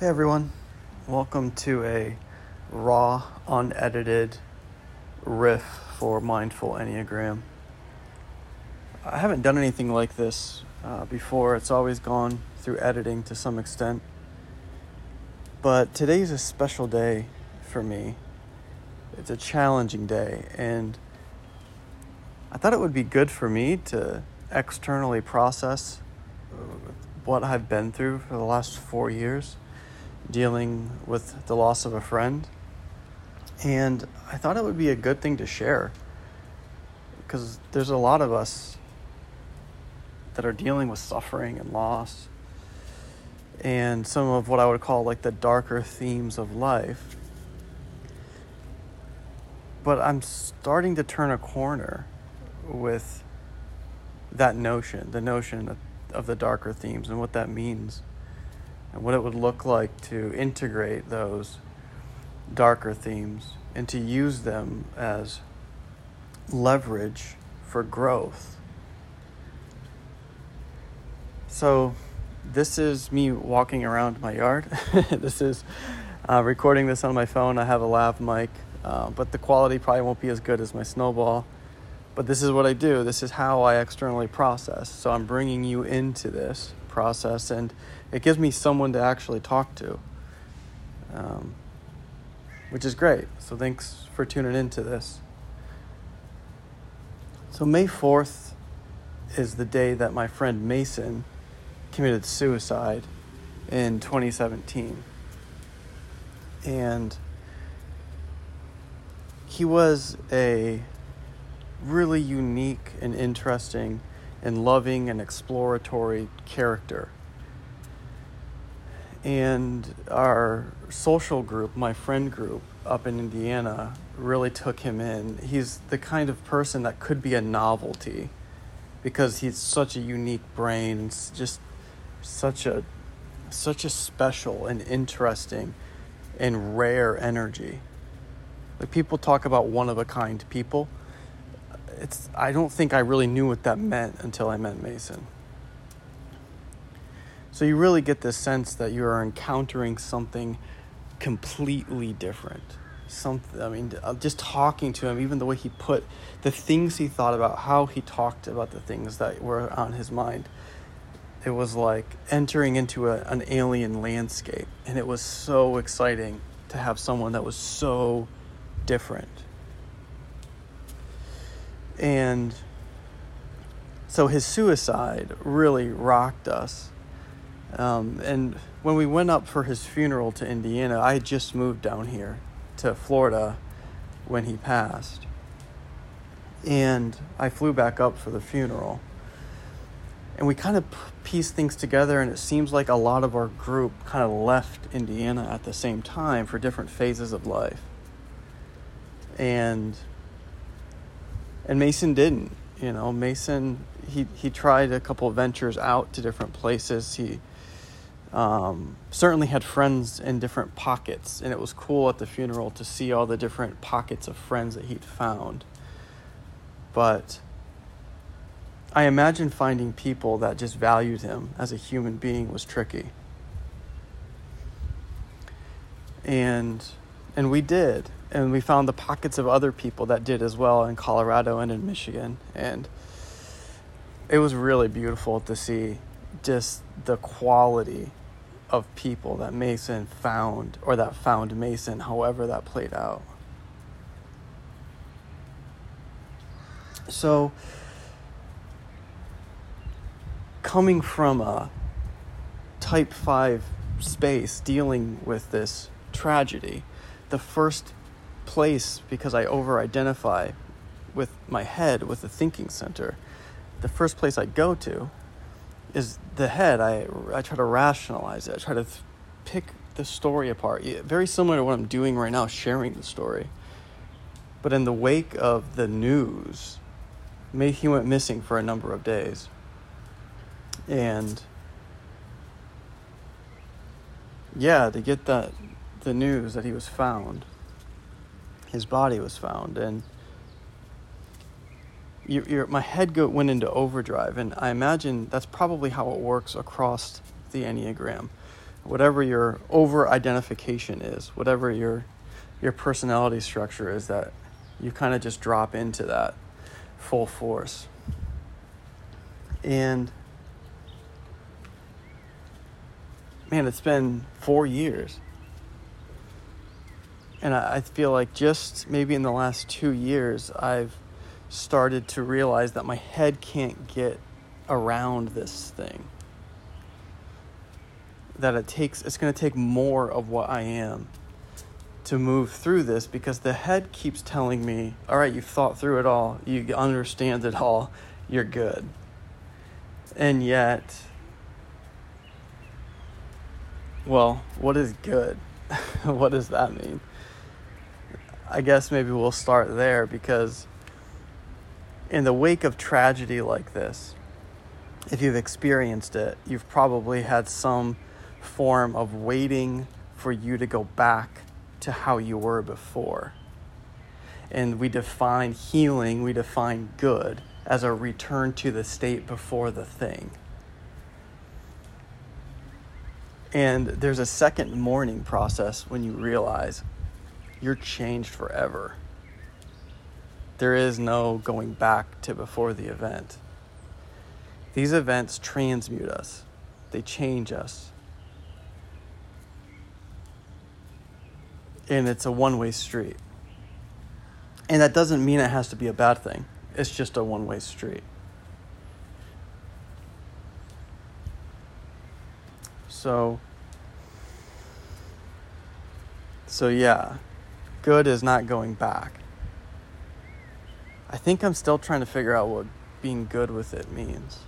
Hey everyone, welcome to a raw, unedited riff for Mindful Enneagram. I haven't done anything like this uh, before, it's always gone through editing to some extent. But today's a special day for me. It's a challenging day, and I thought it would be good for me to externally process what I've been through for the last four years dealing with the loss of a friend. And I thought it would be a good thing to share because there's a lot of us that are dealing with suffering and loss and some of what I would call like the darker themes of life. But I'm starting to turn a corner with that notion, the notion of the darker themes and what that means and what it would look like to integrate those darker themes and to use them as leverage for growth. So, this is me walking around my yard. this is uh, recording this on my phone. I have a lav mic, uh, but the quality probably won't be as good as my snowball. But this is what I do. This is how I externally process. So I'm bringing you into this process, and it gives me someone to actually talk to, um, which is great. So thanks for tuning into this. So, May 4th is the day that my friend Mason committed suicide in 2017. And he was a really unique and interesting and loving and exploratory character. And our social group, my friend group up in Indiana, really took him in. He's the kind of person that could be a novelty because he's such a unique brain, just such a such a special and interesting and rare energy. Like people talk about one of a kind people it's I don't think I really knew what that meant until I met Mason. So you really get this sense that you are encountering something completely different. Something I mean uh, just talking to him even the way he put the things he thought about how he talked about the things that were on his mind. It was like entering into a, an alien landscape and it was so exciting to have someone that was so different and so his suicide really rocked us. Um, and when we went up for his funeral to Indiana, I had just moved down here to Florida when he passed. And I flew back up for the funeral. And we kind of pieced things together, and it seems like a lot of our group kind of left Indiana at the same time for different phases of life. And and Mason didn't. You know, Mason he he tried a couple of ventures out to different places. He um, certainly had friends in different pockets, and it was cool at the funeral to see all the different pockets of friends that he'd found. But I imagine finding people that just valued him as a human being was tricky. And and we did and we found the pockets of other people that did as well in Colorado and in Michigan. And it was really beautiful to see just the quality of people that Mason found or that found Mason however that played out. So coming from a type 5 space dealing with this tragedy the first place because I over identify with my head, with the thinking center. The first place I go to is the head. I, I try to rationalize it, I try to th- pick the story apart. Very similar to what I'm doing right now, sharing the story. But in the wake of the news, he went missing for a number of days. And yeah, to get that the news that he was found his body was found, and you, your, my head go, went into overdrive, and I imagine that's probably how it works across the Enneagram. whatever your over identification is, whatever your your personality structure is that you kind of just drop into that full force. And man, it's been four years. And I, feel like just maybe in the last two years, I've started to realize that my head can't get around this thing. That it takes, it's going to take more of what I am to move through this because the head keeps telling me, all right, you've thought through it all, you understand it all, you're good. And yet, well, what is good? what does that mean? I guess maybe we'll start there because in the wake of tragedy like this, if you've experienced it, you've probably had some form of waiting for you to go back to how you were before. And we define healing, we define good as a return to the state before the thing. And there's a second mourning process when you realize you're changed forever. There is no going back to before the event. These events transmute us, they change us. And it's a one way street. And that doesn't mean it has to be a bad thing, it's just a one way street. So, so yeah, good is not going back. I think I'm still trying to figure out what being good with it means.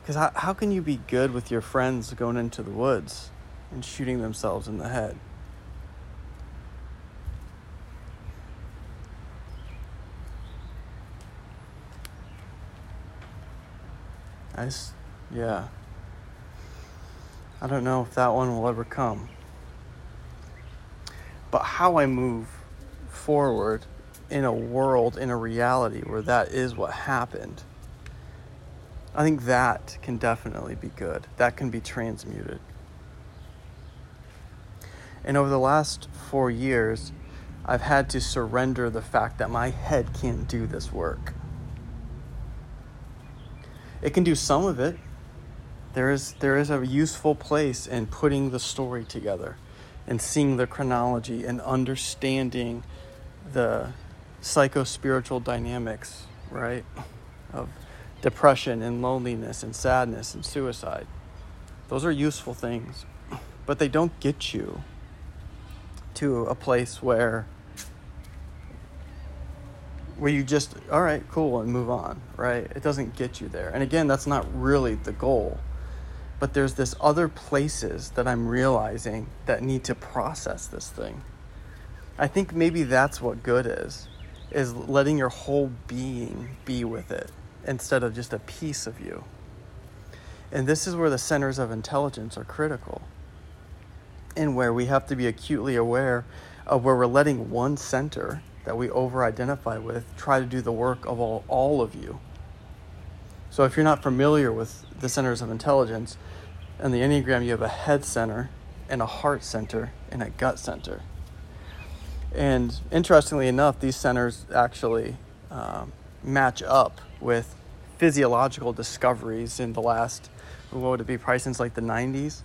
Because how, how can you be good with your friends going into the woods and shooting themselves in the head? I yeah. I don't know if that one will ever come. But how I move forward in a world, in a reality where that is what happened, I think that can definitely be good. That can be transmuted. And over the last four years, I've had to surrender the fact that my head can't do this work. It can do some of it. There is, there is a useful place in putting the story together and seeing the chronology and understanding the psycho spiritual dynamics, right? Of depression and loneliness and sadness and suicide. Those are useful things, but they don't get you to a place where where you just all right, cool and move on, right? It doesn't get you there. And again, that's not really the goal but there's this other places that I'm realizing that need to process this thing. I think maybe that's what good is is letting your whole being be with it instead of just a piece of you. And this is where the centers of intelligence are critical. And where we have to be acutely aware of where we're letting one center that we over identify with try to do the work of all, all of you. So if you're not familiar with the centers of intelligence, in the Enneagram, you have a head center and a heart center and a gut center. And interestingly enough, these centers actually um, match up with physiological discoveries in the last, what would it be, probably since like the 90s,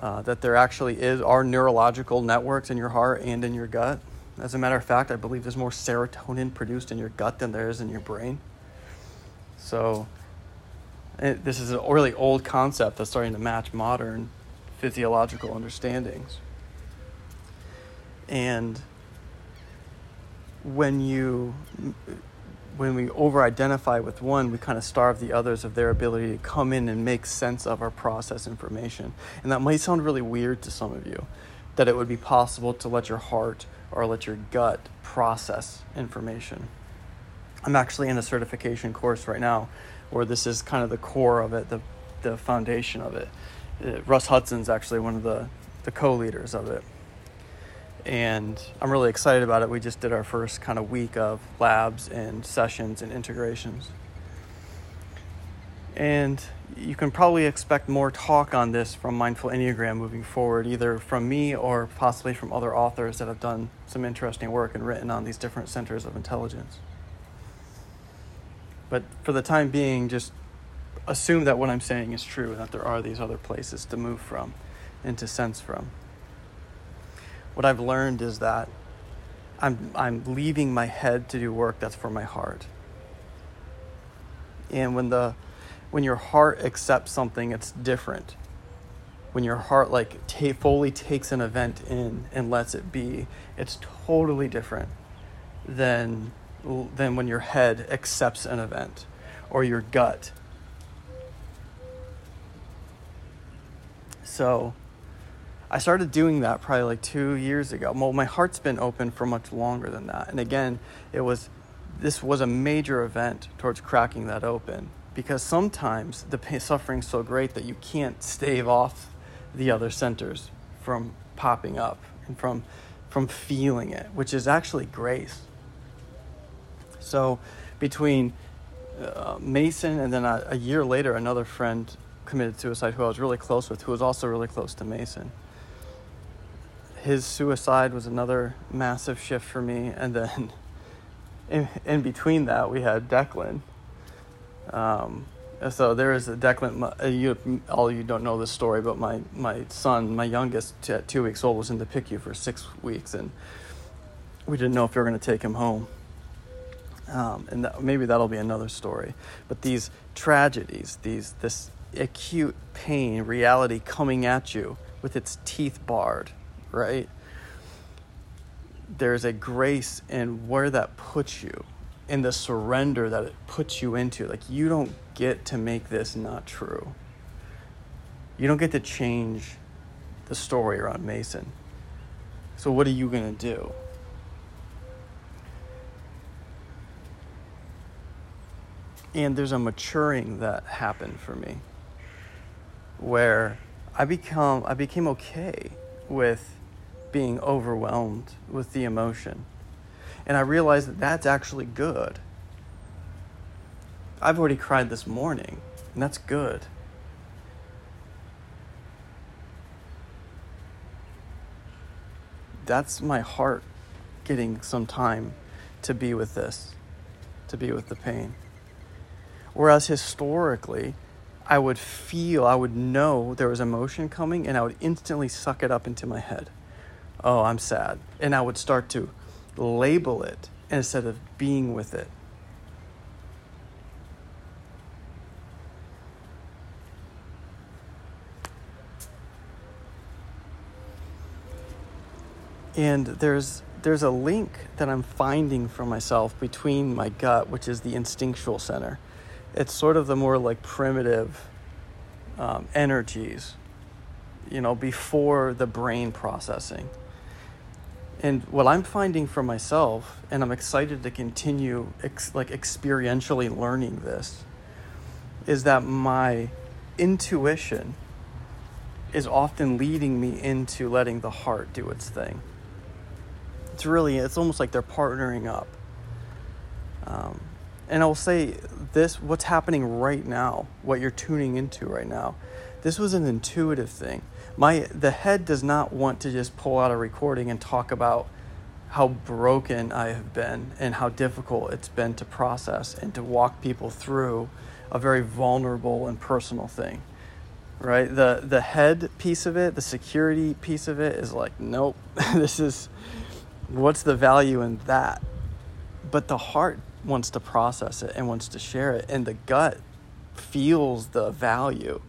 uh, that there actually is are neurological networks in your heart and in your gut. As a matter of fact, I believe there's more serotonin produced in your gut than there is in your brain. So it, this is a really old concept that's starting to match modern physiological understandings. And when you when we over identify with one, we kind of starve the others of their ability to come in and make sense of our process information. And that might sound really weird to some of you, that it would be possible to let your heart or let your gut process information. I'm actually in a certification course right now where this is kind of the core of it, the, the foundation of it. Uh, Russ Hudson's actually one of the, the co leaders of it. And I'm really excited about it. We just did our first kind of week of labs and sessions and integrations. And you can probably expect more talk on this from Mindful Enneagram moving forward, either from me or possibly from other authors that have done some interesting work and written on these different centers of intelligence. But for the time being, just assume that what I'm saying is true and that there are these other places to move from and to sense from. What I've learned is that I'm, I'm leaving my head to do work that's for my heart. And when the when your heart accepts something, it's different. When your heart like ta- fully takes an event in and lets it be, it's totally different than than when your head accepts an event or your gut. So I started doing that probably like two years ago. Well, my heart's been open for much longer than that. And again, it was this was a major event towards cracking that open because sometimes the pain, suffering's so great that you can't stave off the other centers from popping up and from from feeling it, which is actually grace. So, between uh, Mason and then a, a year later, another friend committed suicide who I was really close with, who was also really close to Mason. His suicide was another massive shift for me, and then in, in between that, we had Declan, um, so there is a Declan. Uh, you, all you don't know this story, but my my son, my youngest, at two weeks old, was in the PICU for six weeks, and we didn't know if we were going to take him home. Um, and that, maybe that'll be another story. But these tragedies, these this acute pain, reality coming at you with its teeth bared, right? There's a grace in where that puts you in the surrender that it puts you into. Like, you don't get to make this not true. You don't get to change the story around Mason. So, what are you to do? And there's a maturing that happened for me where I become I became okay with being overwhelmed with the emotion and I realized that that's actually good. I've already cried this morning, and that's good. That's my heart getting some time to be with this, to be with the pain. Whereas historically, I would feel, I would know there was emotion coming, and I would instantly suck it up into my head. Oh, I'm sad. And I would start to label it instead of being with it. And there's there's a link that I'm finding for myself between my gut, which is the instinctual center. It's sort of the more like primitive um, energies, you know, before the brain processing. And what I'm finding for myself, and I'm excited to continue ex- like experientially learning this, is that my intuition is often leading me into letting the heart do its thing. It's really, it's almost like they're partnering up. Um, and I'll say this what's happening right now, what you're tuning into right now, this was an intuitive thing my the head does not want to just pull out a recording and talk about how broken I have been and how difficult it's been to process and to walk people through a very vulnerable and personal thing. Right? The the head piece of it, the security piece of it is like, nope. this is what's the value in that? But the heart wants to process it and wants to share it and the gut feels the value.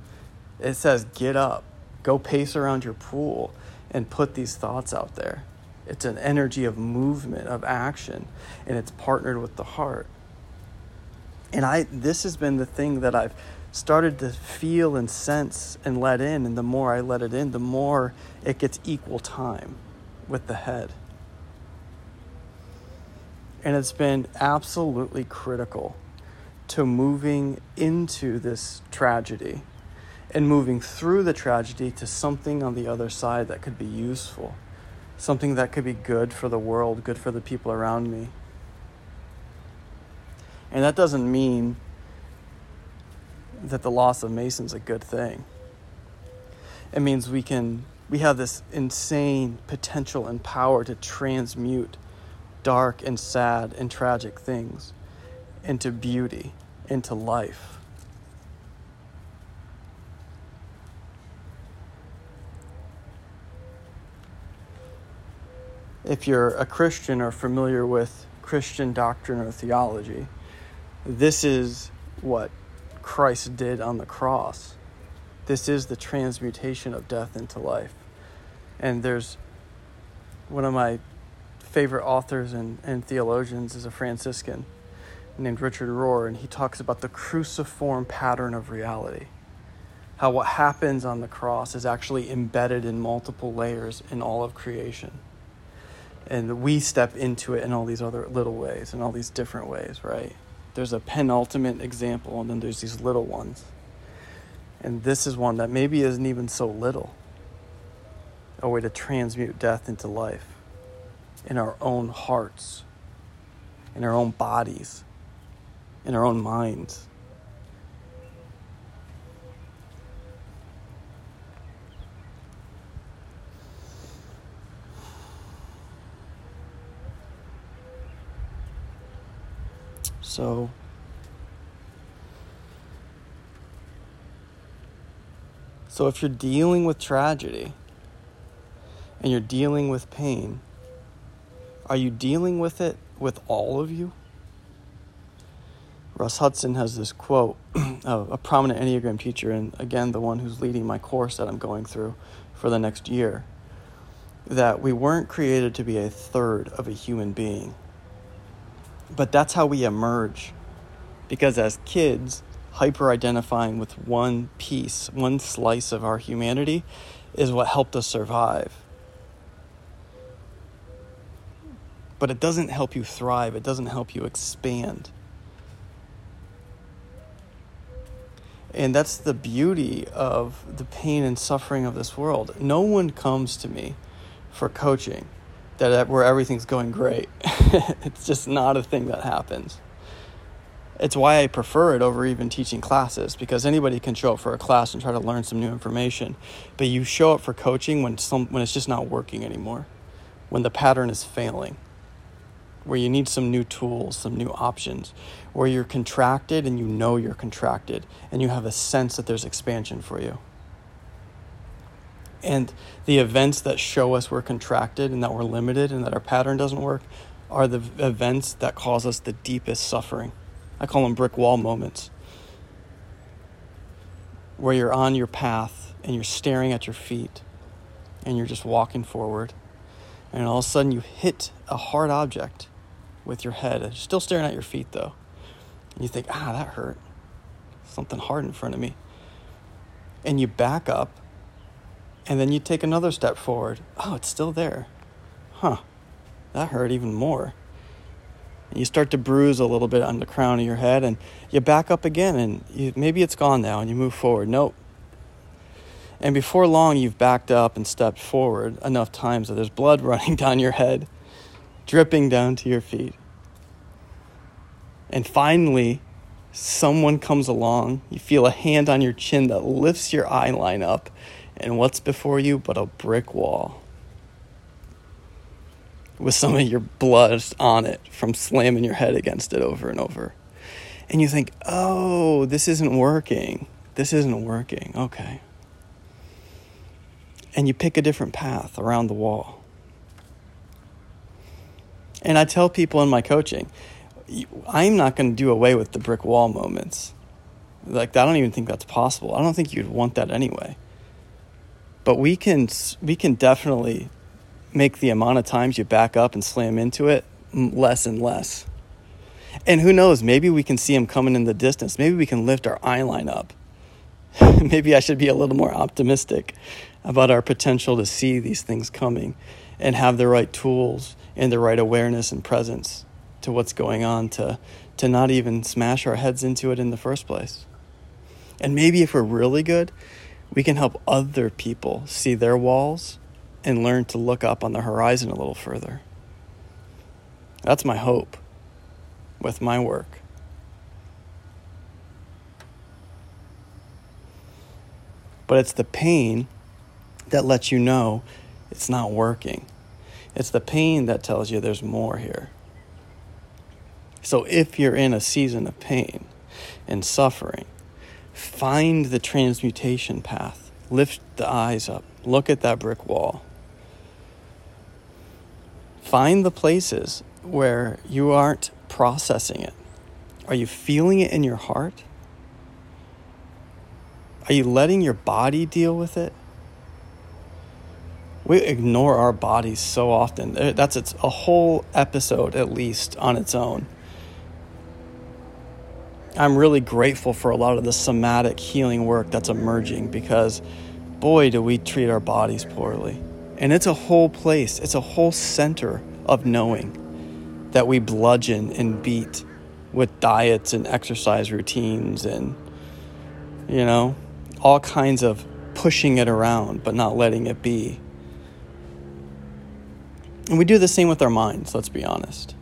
It says get up Go pace around your pool and put these thoughts out there. It's an energy of movement, of action, and it's partnered with the heart. And I this has been the thing that I've started to feel and sense and let in, and the more I let it in, the more it gets equal time with the head. And it's been absolutely critical to moving into this tragedy and moving through the tragedy to something on the other side that could be useful, something that could be good for the world, good for the people around me. And that doesn't mean that the loss of Mason's a good thing. It means we can we have this insane potential and power to transmute dark and sad and tragic things into beauty, into life. If you're a Christian or familiar with Christian doctrine or theology, this is what Christ did on the cross. This is the transmutation of death into life. And there's one of my favorite authors and, and theologians is a Franciscan named Richard Rohr, and he talks about the cruciform pattern of reality. How what happens on the cross is actually embedded in multiple layers in all of creation. And we step into it in all these other little ways, in all these different ways, right? There's a penultimate example, and then there's these little ones. And this is one that maybe isn't even so little a way to transmute death into life in our own hearts, in our own bodies, in our own minds. So, so if you're dealing with tragedy and you're dealing with pain, are you dealing with it with all of you? Russ Hudson has this quote, a prominent Enneagram teacher, and again, the one who's leading my course that I'm going through for the next year, that we weren't created to be a third of a human being. But that's how we emerge. Because as kids, hyper identifying with one piece, one slice of our humanity, is what helped us survive. But it doesn't help you thrive, it doesn't help you expand. And that's the beauty of the pain and suffering of this world. No one comes to me for coaching that where everything's going great. it's just not a thing that happens. It's why I prefer it over even teaching classes because anybody can show up for a class and try to learn some new information, but you show up for coaching when some when it's just not working anymore, when the pattern is failing, where you need some new tools, some new options, where you're contracted and you know you're contracted and you have a sense that there's expansion for you. And the events that show us we're contracted and that we're limited and that our pattern doesn't work are the events that cause us the deepest suffering. I call them brick wall moments. Where you're on your path and you're staring at your feet and you're just walking forward. And all of a sudden you hit a hard object with your head. Still staring at your feet though. And you think, ah, that hurt. Something hard in front of me. And you back up and then you take another step forward. Oh, it's still there. Huh. That hurt even more. And you start to bruise a little bit on the crown of your head, and you back up again, and you, maybe it's gone now, and you move forward. Nope. And before long, you've backed up and stepped forward enough times that there's blood running down your head, dripping down to your feet. And finally, someone comes along. You feel a hand on your chin that lifts your eye line up and what's before you but a brick wall with some of your blood on it from slamming your head against it over and over. And you think, oh, this isn't working. This isn't working. Okay. And you pick a different path around the wall. And I tell people in my coaching, I'm not going to do away with the brick wall moments. Like, I don't even think that's possible. I don't think you'd want that anyway but we can we can definitely make the amount of times you back up and slam into it less and less. And who knows, maybe we can see them coming in the distance. Maybe we can lift our eye line up. maybe I should be a little more optimistic about our potential to see these things coming and have the right tools and the right awareness and presence to what's going on to to not even smash our heads into it in the first place. And maybe if we're really good, we can help other people see their walls and learn to look up on the horizon a little further. That's my hope with my work. but it's the pain that lets you know it's not working. It's the pain that tells you there's more here. So if you're in a season of pain and suffering, find the transmutation path. Lift the eyes up. Look at that brick wall. Find the places where you aren't processing it. Are you feeling it in your heart? Are you letting your body deal with it? We ignore our bodies so often. Uh, that's it's a whole episode at least on its own. I'm really grateful for a lot of the somatic healing work that's emerging because boy do we treat our bodies poorly. And it's a whole place, it's a whole center of knowing that we bludgeon and beat with diets and exercise routines and you know, all kinds of pushing it around but not letting it be. And we do the same with our minds, let's be honest.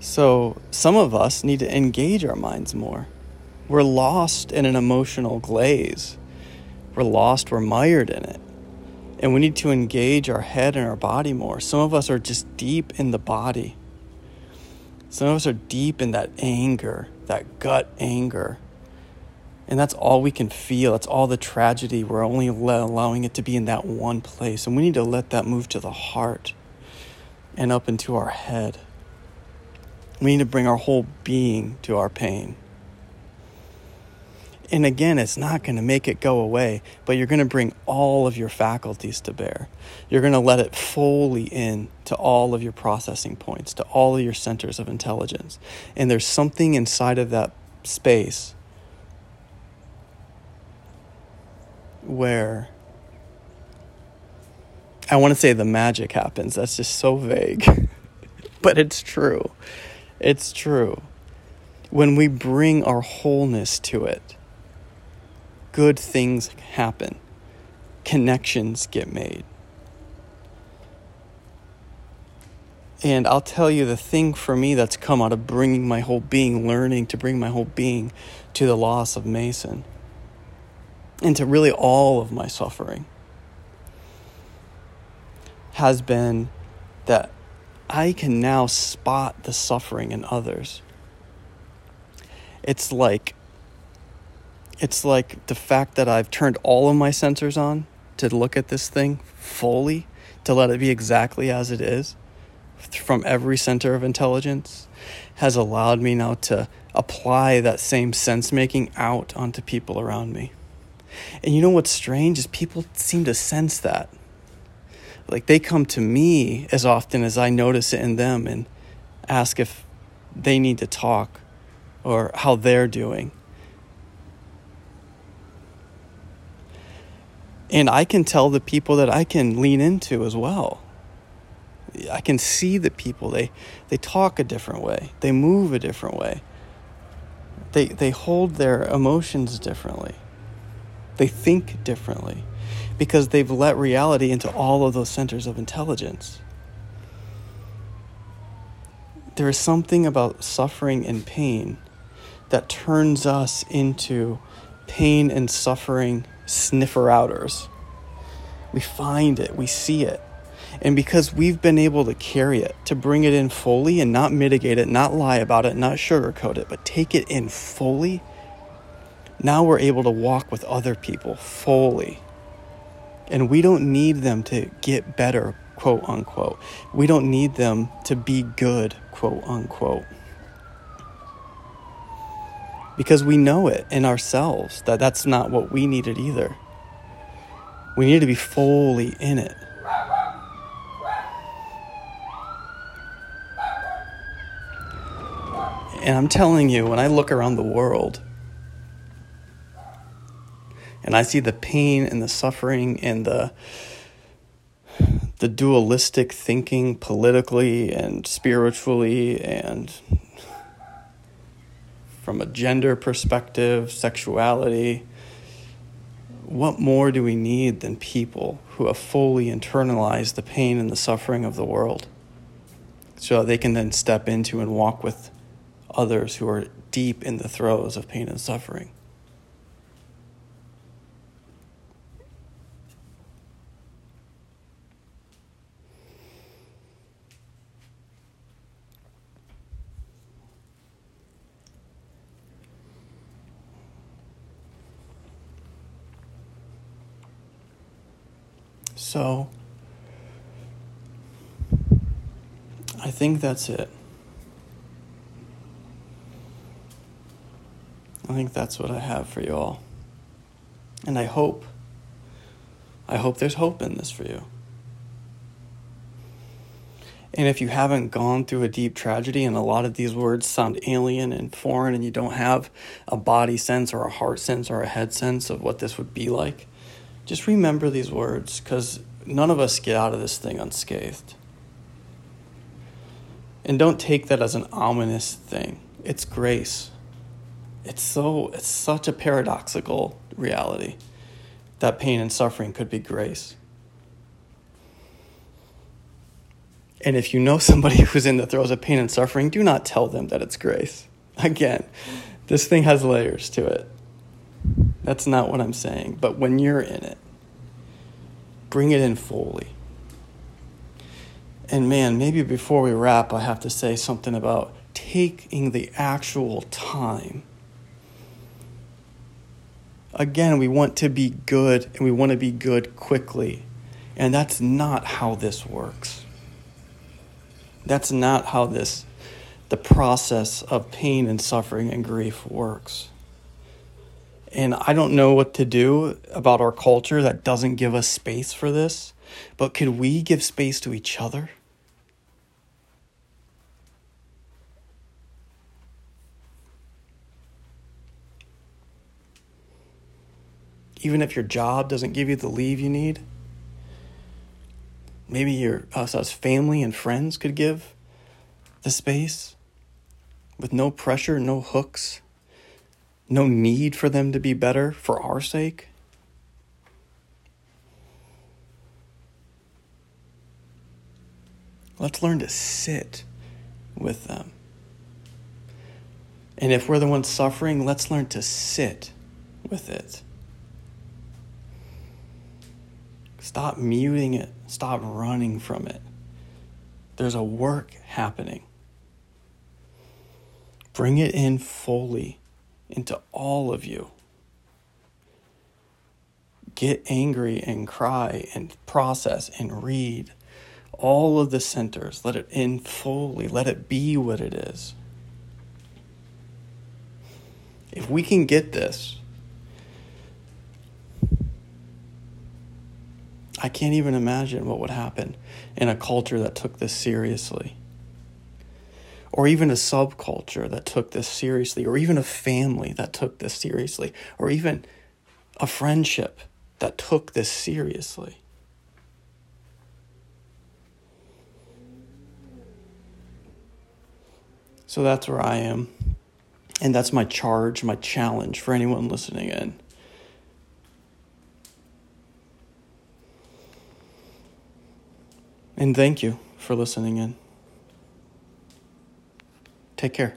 So, some of us need to engage our minds more. We're lost in an emotional glaze. We're lost, we're mired in it. And we need to engage our head and our body more. Some of us are just deep in the body. Some of us are deep in that anger, that gut anger. And that's all we can feel. That's all the tragedy. We're only allowing it to be in that one place. And we need to let that move to the heart and up into our head. We need to bring our whole being to our pain. And again, it's not going to make it go away, but you're going to bring all of your faculties to bear. You're going to let it fully in to all of your processing points, to all of your centers of intelligence. And there's something inside of that space where I want to say the magic happens. That's just so vague, but it's true. It's true. When we bring our wholeness to it, good things happen, connections get made. And I'll tell you the thing for me that's come out of bringing my whole being, learning to bring my whole being to the loss of Mason and to really all of my suffering has been that I can now spot the suffering in others. It's like it's like the fact that I've turned all of my sensors on to look at this thing fully, to let it be exactly as it is from every center of intelligence has allowed me now to apply that same sense making out onto people around me. And you know what's strange is people seem to sense that like they come to me as often as I notice it in them and ask if they need to talk or how they're doing. And I can tell the people that I can lean into as well. I can see the people they they talk a different way. They move a different way. They they hold their emotions differently. They think differently because they've let reality into all of those centers of intelligence. There is something about suffering and pain that turns us into pain and suffering sniffer outers. We find it, we see it. And because we've been able to carry it, to bring it in fully and not mitigate it, not lie about it, not sugarcoat it, but take it in fully, now we're able to walk with other people fully and we don't need them to get better, quote unquote. We don't need them to be good, quote unquote. Because we know it in ourselves that that's not what we needed either. We need to be fully in it. And I'm telling you, when I look around the world, and I see the pain and the suffering and the the dualistic thinking politically and spiritually and from a gender perspective, sexuality. What more do we need than people who have fully internalized the pain and the suffering of the world so they can then step into and walk with others who are deep in the throes of pain and suffering. So, I think that's it. I think that's what I have for you all. And I hope, I hope there's hope in this for you. And if you haven't gone through a deep tragedy and a lot of these words sound alien and foreign and you don't have a body sense or a heart sense or a head sense of what this would be like, just remember these words because none of us get out of this thing unscathed. And don't take that as an ominous thing. It's grace. It's so it's such a paradoxical reality that pain and suffering could be grace. And if you know somebody who's in the throes of pain and suffering, do not tell them that it's grace. Again, this thing has layers to it. That's not what I'm saying. But when you're in it, bring it in fully. And man, maybe before we wrap, I have to say something about taking the actual time. Again, we want to be good and we want to be good quickly. And that's not how this works. That's not how this the process of pain and suffering and grief works. And I don't know what to do about our culture that doesn't give us space for this, but could we give space to each other? Even if your job doesn't give you the leave you need, maybe your us as family and friends could give the space with no pressure, no hooks no need for them to be better for our sake? Let's learn to sit with them. And if we're the ones suffering, let's learn to sit with it. Stop muting it, stop running from it. There's a work happening. Bring it in fully into all of you. Get angry and cry and process and read all of the centers. Let it in fully. Let it be what it is. If we can get this, I can't even imagine what would happen in a culture that took this seriously or even a subculture that took this seriously, or even a family that took this seriously, or even a friendship that took this seriously. So that's where I am. And that's my charge, my challenge for anyone listening in. And thank you for listening in. Take care.